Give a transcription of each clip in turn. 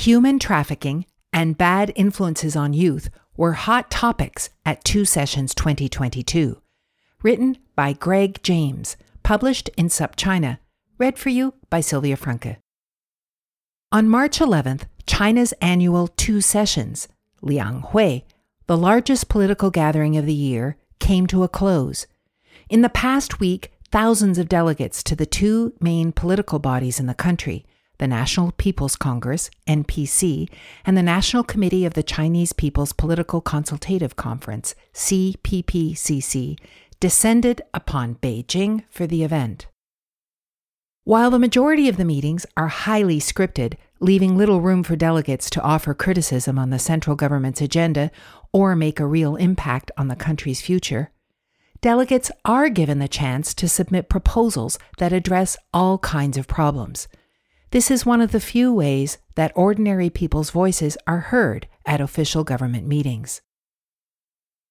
Human trafficking and bad influences on youth were hot topics at Two Sessions 2022. Written by Greg James, published in SupChina. Read for you by Sylvia Franke. On March 11th, China's annual Two Sessions, Liang Hui, the largest political gathering of the year, came to a close. In the past week, thousands of delegates to the two main political bodies in the country, the National People's Congress, NPC, and the National Committee of the Chinese People's Political Consultative Conference, CPPCC, descended upon Beijing for the event. While the majority of the meetings are highly scripted, leaving little room for delegates to offer criticism on the central government's agenda or make a real impact on the country's future, delegates are given the chance to submit proposals that address all kinds of problems. This is one of the few ways that ordinary people's voices are heard at official government meetings.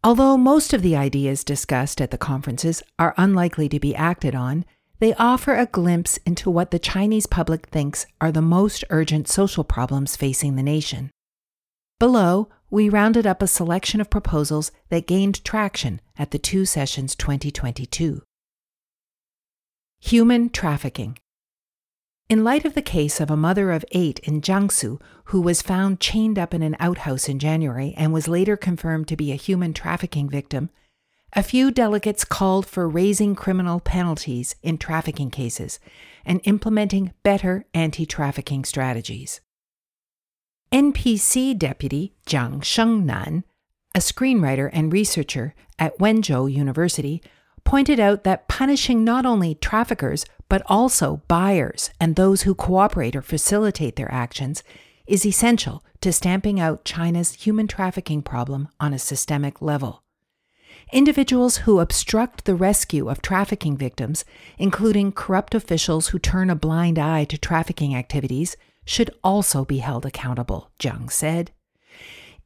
Although most of the ideas discussed at the conferences are unlikely to be acted on, they offer a glimpse into what the Chinese public thinks are the most urgent social problems facing the nation. Below, we rounded up a selection of proposals that gained traction at the Two Sessions 2022. Human trafficking. In light of the case of a mother of eight in Jiangsu who was found chained up in an outhouse in January and was later confirmed to be a human trafficking victim, a few delegates called for raising criminal penalties in trafficking cases and implementing better anti trafficking strategies. NPC deputy Jiang Shengnan, a screenwriter and researcher at Wenzhou University, pointed out that punishing not only traffickers but also buyers and those who cooperate or facilitate their actions is essential to stamping out China's human trafficking problem on a systemic level. Individuals who obstruct the rescue of trafficking victims, including corrupt officials who turn a blind eye to trafficking activities, should also be held accountable, Jiang said.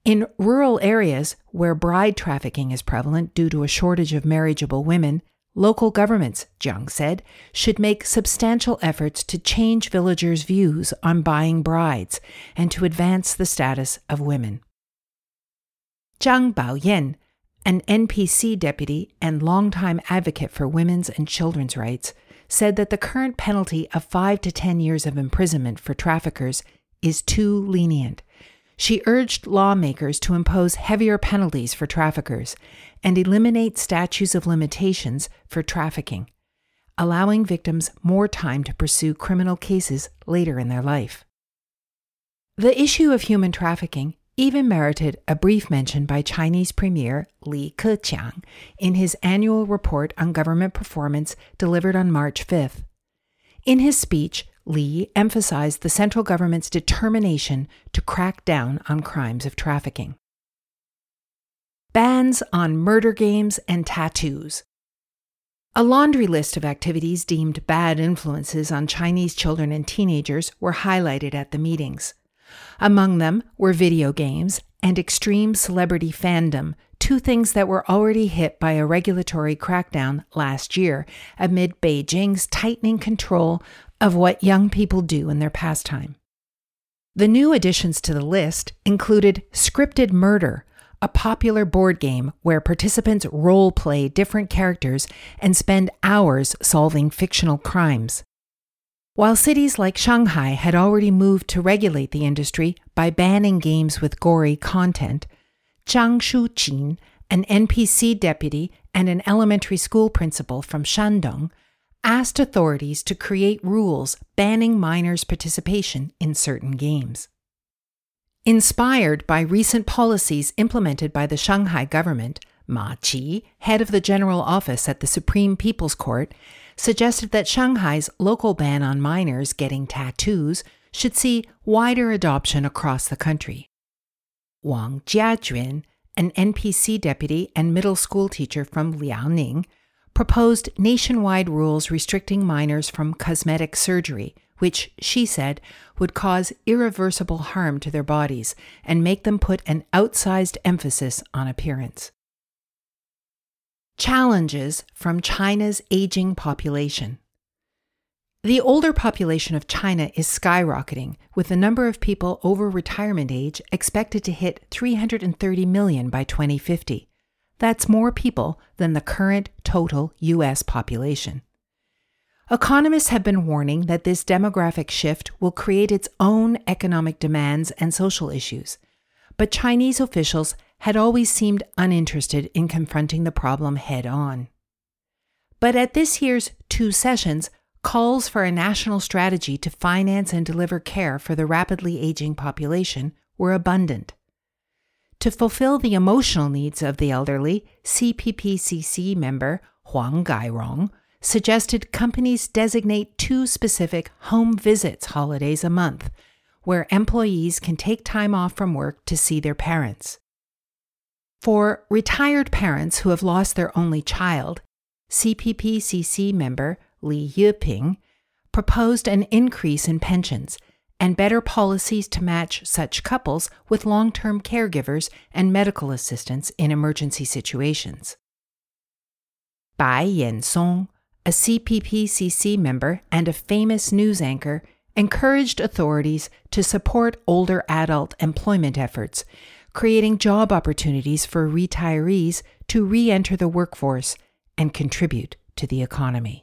In rural areas where bride trafficking is prevalent due to a shortage of marriageable women, local governments, Jiang said, should make substantial efforts to change villagers' views on buying brides and to advance the status of women. Zhang Baoyan, an NPC deputy and longtime advocate for women's and children's rights, said that the current penalty of 5 to 10 years of imprisonment for traffickers is too lenient. She urged lawmakers to impose heavier penalties for traffickers and eliminate statutes of limitations for trafficking, allowing victims more time to pursue criminal cases later in their life. The issue of human trafficking even merited a brief mention by Chinese Premier Li Keqiang in his annual report on government performance delivered on March 5th. In his speech, Li emphasized the central government's determination to crack down on crimes of trafficking. Bans on murder games and tattoos. A laundry list of activities deemed bad influences on Chinese children and teenagers were highlighted at the meetings. Among them were video games and extreme celebrity fandom, two things that were already hit by a regulatory crackdown last year amid Beijing's tightening control of what young people do in their pastime. The new additions to the list included Scripted Murder, a popular board game where participants role play different characters and spend hours solving fictional crimes. While cities like Shanghai had already moved to regulate the industry by banning games with gory content, Zhang Shujin, an NPC deputy and an elementary school principal from Shandong, asked authorities to create rules banning minors' participation in certain games. Inspired by recent policies implemented by the Shanghai government, Ma Qi, head of the General Office at the Supreme People's Court, suggested that Shanghai's local ban on minors getting tattoos should see wider adoption across the country. Wang Jiajun, an NPC deputy and middle school teacher from Liaoning, proposed nationwide rules restricting minors from cosmetic surgery, which, she said, would cause irreversible harm to their bodies and make them put an outsized emphasis on appearance. Challenges from China's aging population. The older population of China is skyrocketing, with the number of people over retirement age expected to hit 330 million by 2050. That's more people than the current total U.S. population. Economists have been warning that this demographic shift will create its own economic demands and social issues, but Chinese officials had always seemed uninterested in confronting the problem head on. But at this year's two sessions, calls for a national strategy to finance and deliver care for the rapidly aging population were abundant. To fulfill the emotional needs of the elderly, CPPCC member Huang Gairong suggested companies designate two specific home visits holidays a month where employees can take time off from work to see their parents. For retired parents who have lost their only child, CPPCC member Li Yiping proposed an increase in pensions and better policies to match such couples with long term caregivers and medical assistance in emergency situations. Bai Yansong, a CPPCC member and a famous news anchor, encouraged authorities to support older adult employment efforts creating job opportunities for retirees to re enter the workforce and contribute to the economy.